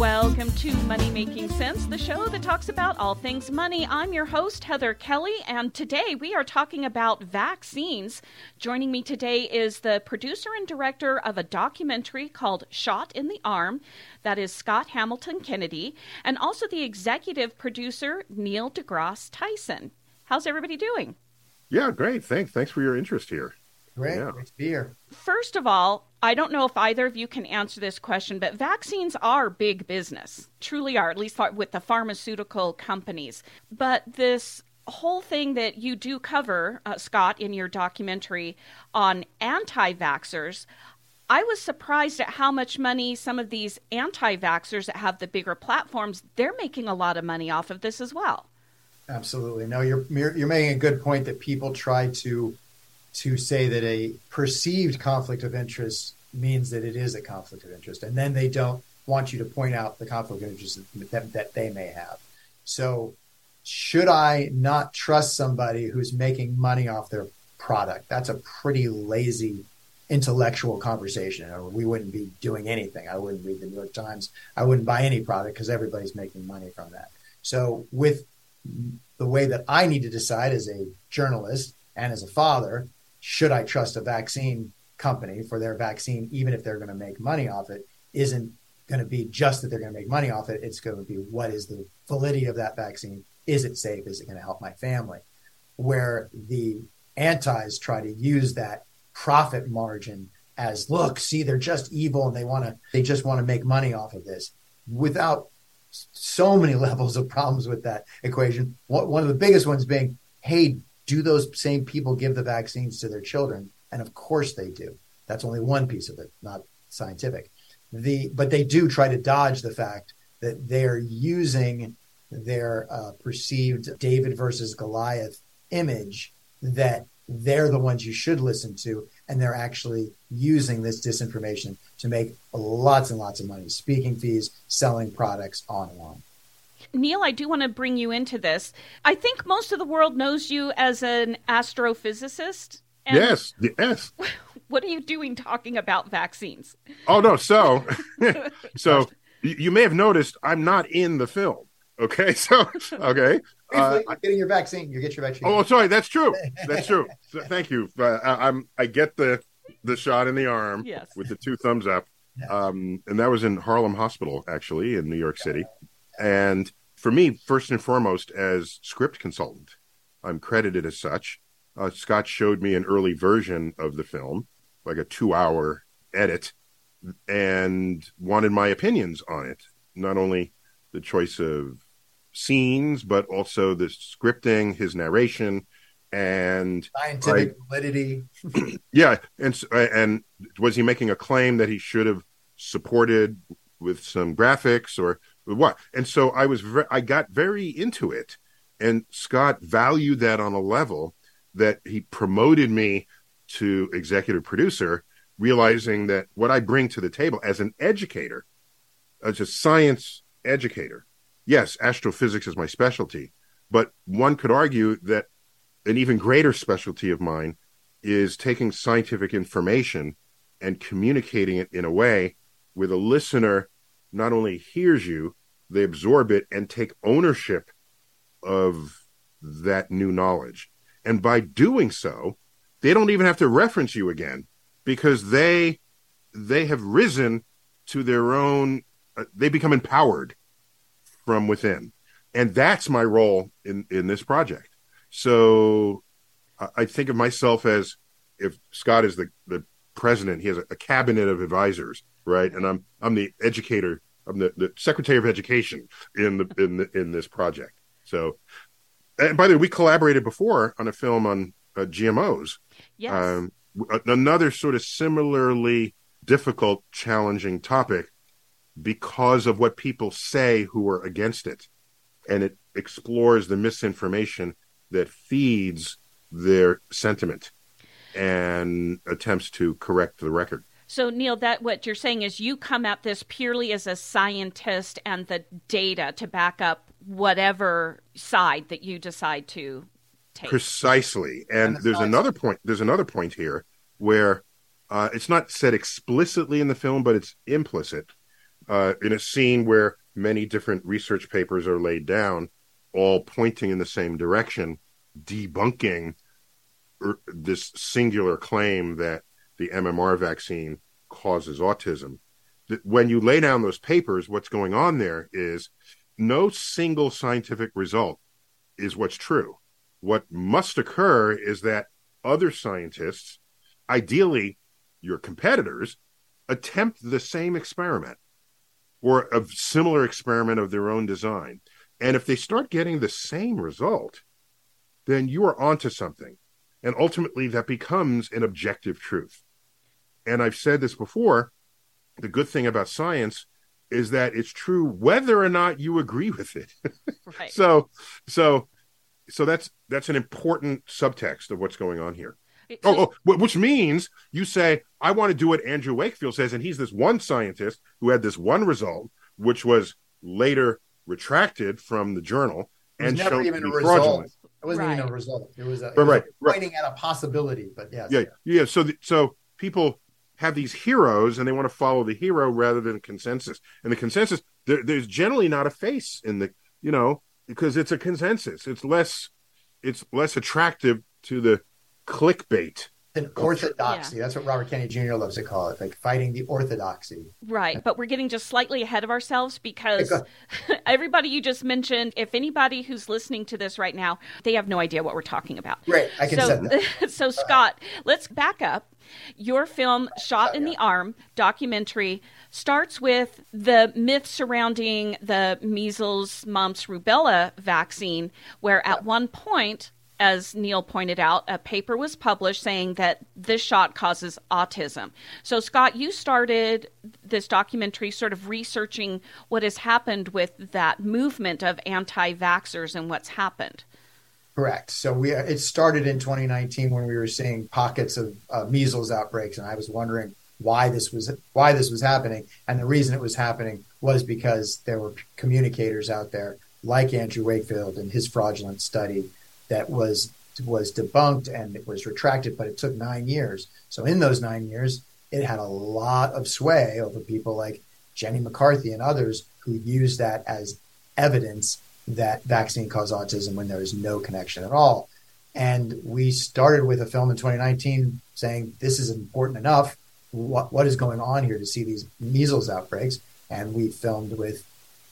Welcome to Money Making Sense, the show that talks about all things money. I'm your host, Heather Kelly, and today we are talking about vaccines. Joining me today is the producer and director of a documentary called Shot in the Arm. That is Scott Hamilton Kennedy, and also the executive producer, Neil deGrasse Tyson. How's everybody doing? Yeah, great. Thanks. Thanks for your interest here. Great. Yeah. Great to be here. First of all, I don't know if either of you can answer this question, but vaccines are big business, truly are, at least with the pharmaceutical companies. But this whole thing that you do cover, uh, Scott, in your documentary on anti vaxxers, I was surprised at how much money some of these anti vaxxers that have the bigger platforms, they're making a lot of money off of this as well. Absolutely. No, you're you're making a good point that people try to to say that a perceived conflict of interest means that it is a conflict of interest, and then they don't want you to point out the conflict of interest that, that they may have. So, should I not trust somebody who's making money off their product? That's a pretty lazy intellectual conversation. Or we wouldn't be doing anything. I wouldn't read the New York Times. I wouldn't buy any product because everybody's making money from that. So, with the way that I need to decide as a journalist and as a father, should I trust a vaccine company for their vaccine, even if they're going to make money off it, isn't going to be just that they're going to make money off it. It's going to be what is the validity of that vaccine? Is it safe? Is it going to help my family? Where the antis try to use that profit margin as look, see, they're just evil and they want to, they just want to make money off of this without so many levels of problems with that equation. One of the biggest ones being, hey, do those same people give the vaccines to their children? And of course they do. That's only one piece of it, not scientific. The but they do try to dodge the fact that they're using their uh, perceived David versus Goliath image that they're the ones you should listen to, and they're actually using this disinformation to make lots and lots of money, speaking fees, selling products, on and on. Neil, I do want to bring you into this. I think most of the world knows you as an astrophysicist. yes, yes. What are you doing talking about vaccines? Oh no, so so you may have noticed I'm not in the film. Okay, so okay, uh, you're getting your vaccine. You get your vaccine. Oh, sorry, that's true. That's true. So, thank you. Uh, I, am I get the the shot in the arm yes. with the two thumbs up. Um, and that was in Harlem Hospital, actually, in New York City. And for me, first and foremost, as script consultant, I'm credited as such. Uh, Scott showed me an early version of the film, like a two hour edit, and wanted my opinions on it. Not only the choice of scenes, but also the scripting, his narration, and scientific validity. yeah, and and was he making a claim that he should have supported with some graphics or what. And so I was, I got very into it. And Scott valued that on a level that he promoted me to executive producer, realizing that what I bring to the table as an educator, as a science educator, yes, astrophysics is my specialty, but one could argue that an even greater specialty of mine is taking scientific information and communicating it in a way where the listener not only hears you, they absorb it and take ownership of that new knowledge. And by doing so, they don't even have to reference you again because they they have risen to their own uh, they become empowered from within. And that's my role in in this project. So I think of myself as if Scott is the the president, he has a, a cabinet of advisors, right? And I'm I'm the educator I'm the, the Secretary of Education in the in the, in this project. So, and by the way, we collaborated before on a film on uh, GMOs. Yes. Um, another sort of similarly difficult, challenging topic because of what people say who are against it, and it explores the misinformation that feeds their sentiment and attempts to correct the record. So, Neil, that what you're saying is you come at this purely as a scientist and the data to back up whatever side that you decide to take. Precisely, and, and there's another point. There's another point here where uh, it's not said explicitly in the film, but it's implicit. uh, in a scene where many different research papers are laid down, all pointing in the same direction, debunking er, this singular claim that the MMR vaccine causes autism. When you lay down those papers, what's going on there is no single scientific result is what's true. What must occur is that other scientists, ideally your competitors, attempt the same experiment or a similar experiment of their own design. And if they start getting the same result, then you are onto something. And ultimately, that becomes an objective truth. And I've said this before the good thing about science is that it's true whether or not you agree with it. right. So, so, so that's that's an important subtext of what's going on here. Oh, oh, which means you say, I want to do what Andrew Wakefield says, and he's this one scientist who had this one result, which was later retracted from the journal and never even a result. Fraudulent. It wasn't right. even a result. It was, a, it was right, pointing right. at a possibility. But yes. yeah, yeah. So, the, so people have these heroes, and they want to follow the hero rather than consensus. And the consensus, there, there's generally not a face in the, you know, because it's a consensus. It's less, it's less attractive to the clickbait. An orthodoxy. Yeah. That's what Robert Kennedy Jr. loves to call it, like fighting the orthodoxy. Right. But we're getting just slightly ahead of ourselves because everybody you just mentioned, if anybody who's listening to this right now, they have no idea what we're talking about. Right. I can so, that. so, Scott, let's back up. Your film, Shot in the Arm documentary, starts with the myth surrounding the measles, mumps, rubella vaccine, where at one point, as Neil pointed out, a paper was published saying that this shot causes autism. So, Scott, you started this documentary sort of researching what has happened with that movement of anti vaxxers and what's happened. Correct. So we it started in 2019 when we were seeing pockets of uh, measles outbreaks, and I was wondering why this was why this was happening, and the reason it was happening was because there were communicators out there like Andrew Wakefield and his fraudulent study that was was debunked and it was retracted, but it took nine years. So in those nine years, it had a lot of sway over people like Jenny McCarthy and others who used that as evidence that vaccine caused autism when there is no connection at all. And we started with a film in 2019 saying this is important enough. What what is going on here to see these measles outbreaks? And we filmed with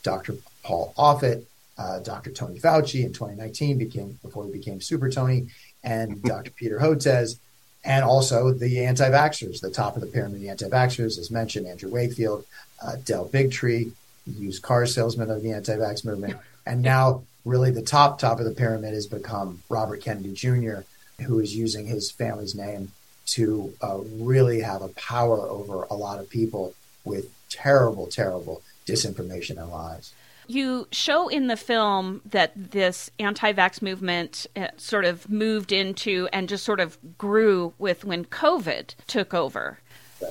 Dr. Paul Offit, uh, Dr. Tony Fauci in 2019 became before he became Super Tony, and Dr. Peter Hotez, and also the anti-vaxxers, the top of the pyramid, the anti-vaxxers, as mentioned, Andrew Wakefield, uh, Del Bigtree, used car salesman of the anti-vax movement, and now really the top top of the pyramid has become Robert Kennedy Jr., who is using his family's name to uh, really have a power over a lot of people with terrible, terrible disinformation and lies. You show in the film that this anti vax movement uh, sort of moved into and just sort of grew with when COVID took over.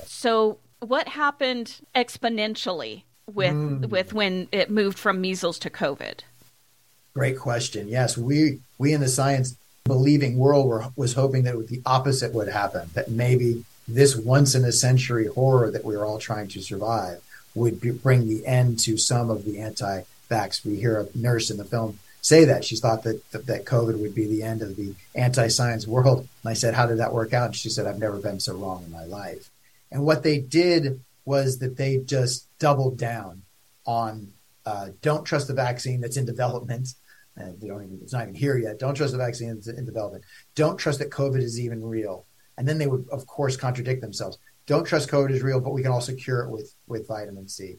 So, what happened exponentially with, mm. with when it moved from measles to COVID? Great question. Yes, we, we in the science believing world were, was hoping that the opposite would happen, that maybe this once in a century horror that we are all trying to survive would bring the end to some of the anti-vax. We hear a nurse in the film say that she thought that, that, COVID would be the end of the anti-science world. And I said, "How did that work out?" And she said, "I've never been so wrong in my life." And what they did was that they just doubled down on uh, don't trust the vaccine that's in development. And even, it's not even here yet. Don't trust the vaccine that's in development. Don't trust that COVID is even real. And then they would, of course, contradict themselves don't trust COVID is real, but we can also cure it with with vitamin C.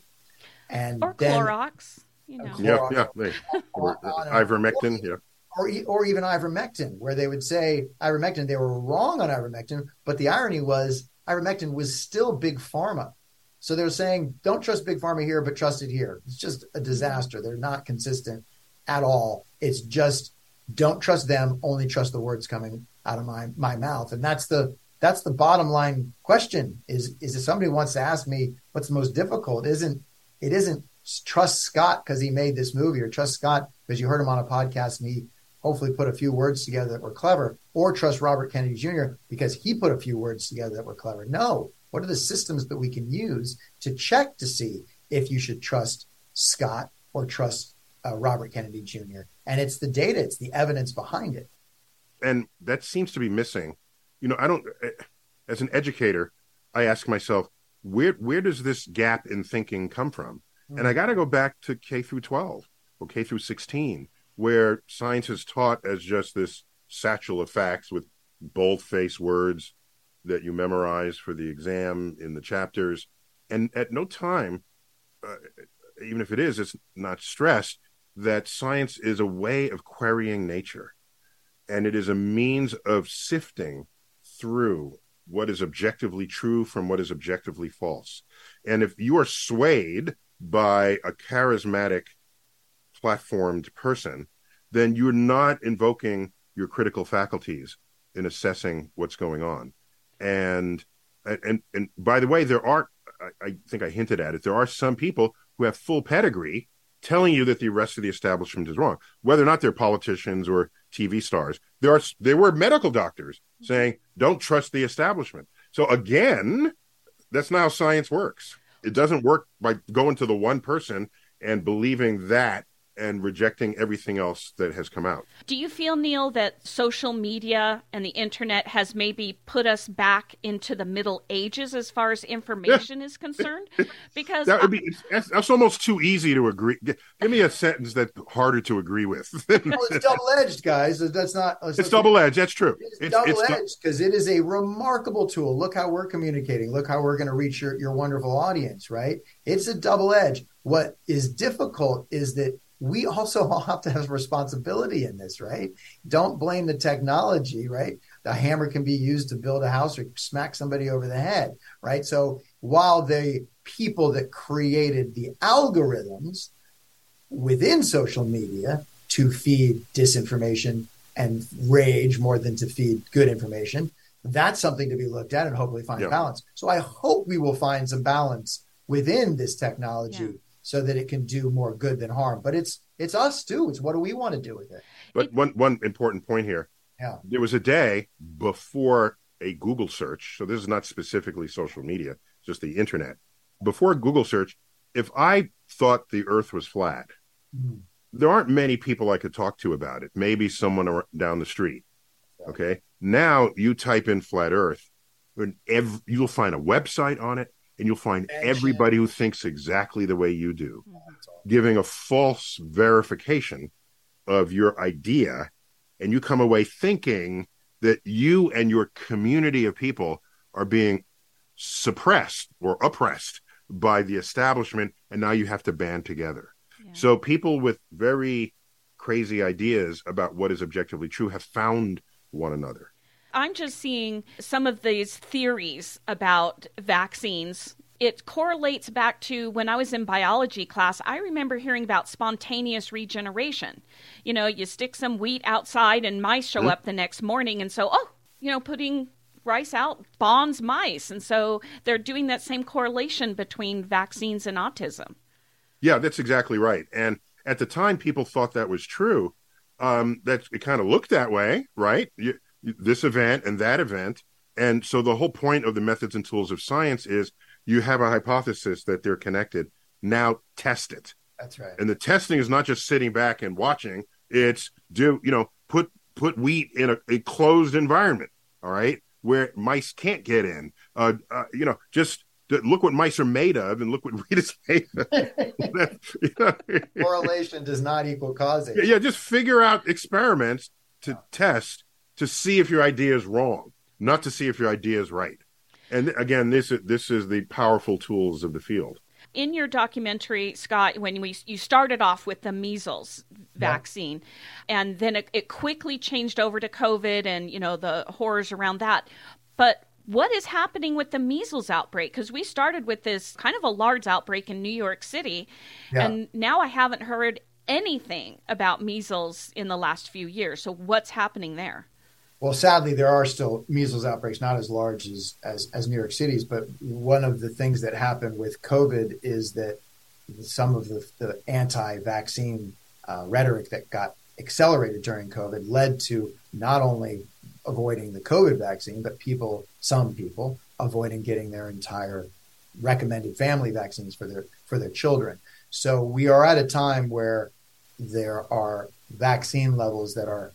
And or then, Clorox, you oh, know. Clorox, yeah, uh, yeah, they, or, ivermectin, yeah. Or, or even ivermectin, where they would say ivermectin, they were wrong on ivermectin, but the irony was ivermectin was still big pharma. So they're saying, don't trust big pharma here, but trust it here. It's just a disaster. They're not consistent at all. It's just don't trust them, only trust the words coming out of my, my mouth. And that's the that's the bottom line question is is if somebody wants to ask me what's the most difficult isn't it isn't trust scott because he made this movie or trust scott because you heard him on a podcast and he hopefully put a few words together that were clever or trust robert kennedy jr because he put a few words together that were clever no what are the systems that we can use to check to see if you should trust Scott or trust uh, Robert Kennedy Jr. And it's the data, it's the evidence behind it. And that seems to be missing. You know, I don't, eh, as an educator, I ask myself, where where does this gap in thinking come from? Mm-hmm. And I got to go back to K through 12 or K through 16, where science is taught as just this satchel of facts with bold face words that you memorize for the exam in the chapters. And at no time, uh, even if it is, it's not stressed that science is a way of querying nature. And it is a means of sifting through what is objectively true from what is objectively false. And if you are swayed by a charismatic, platformed person, then you're not invoking your critical faculties in assessing what's going on. And and and by the way, there are I, think I hinted at it. There are some people who have full pedigree telling you that the rest of the establishment is wrong, whether or not they're politicians or TV stars. There are there were medical doctors mm-hmm. saying don't trust the establishment. So again, that's not how science works. It doesn't work by going to the one person and believing that and rejecting everything else that has come out. Do you feel, Neil, that social media and the internet has maybe put us back into the Middle Ages as far as information yeah. is concerned? Because that would be that's, that's, almost too easy to agree. Give me a sentence that's harder to agree with. well, it's double edged, guys. That's not. It's double edged. That's true. It's, it's double edged because it is a remarkable tool. Look how we're communicating. Look how we're going to reach your, your wonderful audience. Right? It's a double edge. What is difficult is that we also all have to have responsibility in this, right? Don't blame the technology, right? The hammer can be used to build a house or smack somebody over the head, right? So while the people that created the algorithms within social media to feed disinformation and rage more than to feed good information, that's something to be looked at and hopefully find yeah. balance. So I hope we will find some balance within this technology. Yeah so that it can do more good than harm. But it's it's us too. It's what do we want to do with it? But one one important point here. Yeah. There was a day before a Google search. So this is not specifically social media, just the internet. Before Google search, if I thought the earth was flat, mm-hmm. there aren't many people I could talk to about it. Maybe someone down the street. Okay. Now you type in flat earth, and every, you'll find a website on it and you'll find everybody who thinks exactly the way you do, giving a false verification of your idea. And you come away thinking that you and your community of people are being suppressed or oppressed by the establishment. And now you have to band together. Yeah. So people with very crazy ideas about what is objectively true have found one another. I'm just seeing some of these theories about vaccines. It correlates back to when I was in biology class. I remember hearing about spontaneous regeneration. You know, you stick some wheat outside and mice show mm-hmm. up the next morning, and so, oh, you know, putting rice out bonds mice. And so they're doing that same correlation between vaccines and autism. Yeah, that's exactly right. And at the time, people thought that was true. Um, that it kind of looked that way, right? You, this event and that event. And so the whole point of the methods and tools of science is you have a hypothesis that they're connected. Now test it. That's right. And the testing is not just sitting back and watching. It's do you know put put wheat in a, a closed environment. All right, where mice can't get in. Uh, uh, you know, just look what mice are made of and look what wheat is made of. Correlation does not equal causation. Yeah, just figure out experiments to test to see if your idea is wrong, not to see if your idea is right. And again, this is, this is the powerful tools of the field. In your documentary, Scott, when we you started off with the measles vaccine, yeah. and then it, it quickly changed over to COVID, and you know the horrors around that. But what is happening with the measles outbreak? Because we started with this kind of a large outbreak in New York City, yeah. and now I haven't heard anything about measles in the last few years. So what's happening there? Well, sadly, there are still measles outbreaks, not as large as, as, as New York City's. But one of the things that happened with COVID is that some of the, the anti vaccine uh, rhetoric that got accelerated during COVID led to not only avoiding the COVID vaccine, but people, some people, avoiding getting their entire recommended family vaccines for their for their children. So we are at a time where there are vaccine levels that are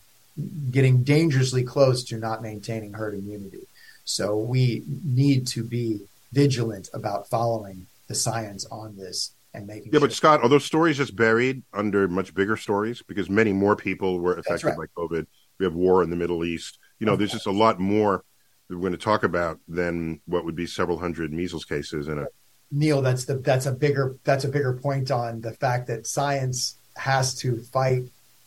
getting dangerously close to not maintaining herd immunity. So we need to be vigilant about following the science on this and making. Yeah, sure. but Scott, are those stories just buried under much bigger stories? Because many more people were affected right. by COVID. We have war in the Middle East. You know, Of there's just a lot more that we're going to talk about than what would be several hundred measles cases in a. Neil, that's the that's a bigger that's a bigger point on the fact that science has to fight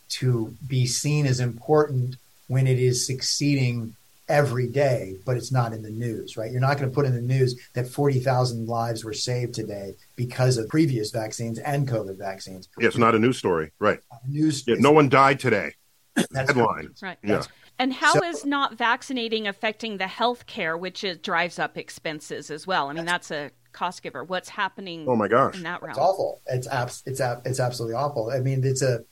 to be seen as important when it is succeeding every day, but it's not in the news, right? You're not going to put in the news that 40,000 lives were saved today because of previous vaccines and COVID vaccines. Yeah, it's not a news story, right? News. Yeah, no one died today. That's Headline. Right. Yeah. And how So- is not vaccinating affecting the health care, which is, drives up expenses as well? I mean, that's a cost giver. What's happening Oh my gosh. in that realm? It's awful. It's abs- it's ab- it's absolutely awful. I mean, it's a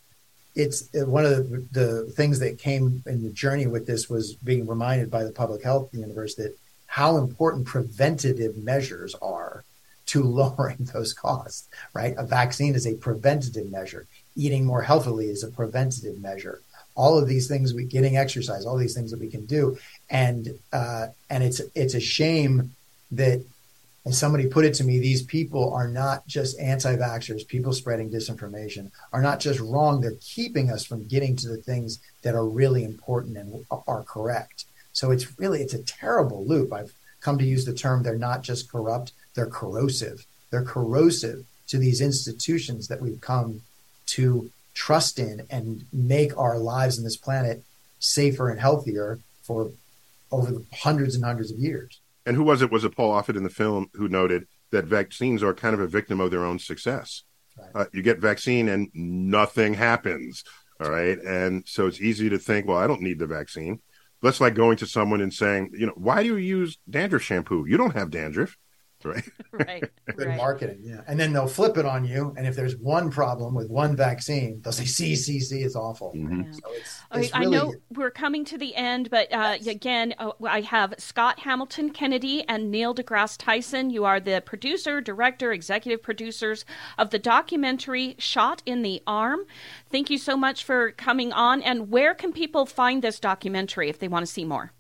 it's uh, one of the, the things that came in the journey with this was being reminded by the public health universe that how important preventative measures are to lowering those costs. Right, a vaccine is a preventative measure. Eating more healthily is a preventative measure. All of these things, we getting exercise, all these things that we can do, and uh, and it's it's a shame that and somebody put it to me these people are not just anti-vaxxers people spreading disinformation are not just wrong. They're keeping us from getting to the things that are really important and are correct. So it's really it's a terrible loop. I've come to use the term they're not just corrupt they're corrosive. They're corrosive to these institutions that we've come to trust in and make our lives on this planet safer and healthier for over hundreds and hundreds of years And who was it? Was it Paul Offit in the film who noted that vaccines are kind of a victim of their own success? Right. Uh, you get vaccine and nothing happens. All right. And so it's easy to think, well, I don't need the vaccine. That's like going to someone and saying, you know, why do you use dandruff shampoo? You don't have dandruff. Right. right. Good right. marketing, yeah. And then they'll flip it on you. And if there's one problem with one vaccine, they'll say, "See, see, see, it's awful." Mhm. Yeah. So it's, I, it's I really know we're coming to the end, but uh, again, uh, I have Scott Hamilton Kennedy and Neil deGrasse Tyson. You are the producer, director, executive producers of the documentary Shot in the Arm. Thank you so much for coming on. And where can people find this documentary if they want to see more?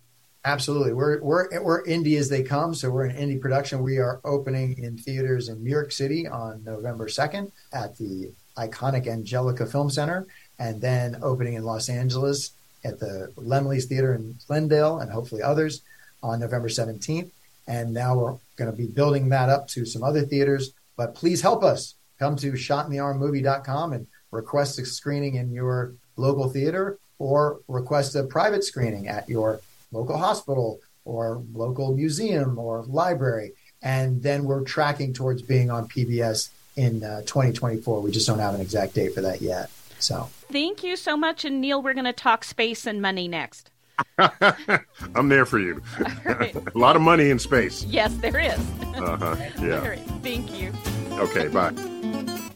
Absolutely. We're we're we're indie as they come. So we're an indie production. We are opening in theaters in New York City on November second at the iconic Angelica Film Center, and then opening in Los Angeles at the Laemmle's Theater in Glendale, and hopefully others on November seventeenth. And now we're going to be building that up to some other theaters. But please help us. Come to shotinthearmmovie.com and request a screening in your local theater or request a private screening at your local hospital or local museum or library. And then we're tracking towards being on PBS in uh, 2024. We just don't have an exact date for that yet. So Thank you so much. And Neil, we're going to talk space and money next. I'm there for you. right. a lot of money in space. Yes, there is. Uh-huh. Yeah. right. Thank you. Okay. Bye.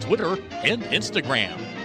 Twitter, and Instagram.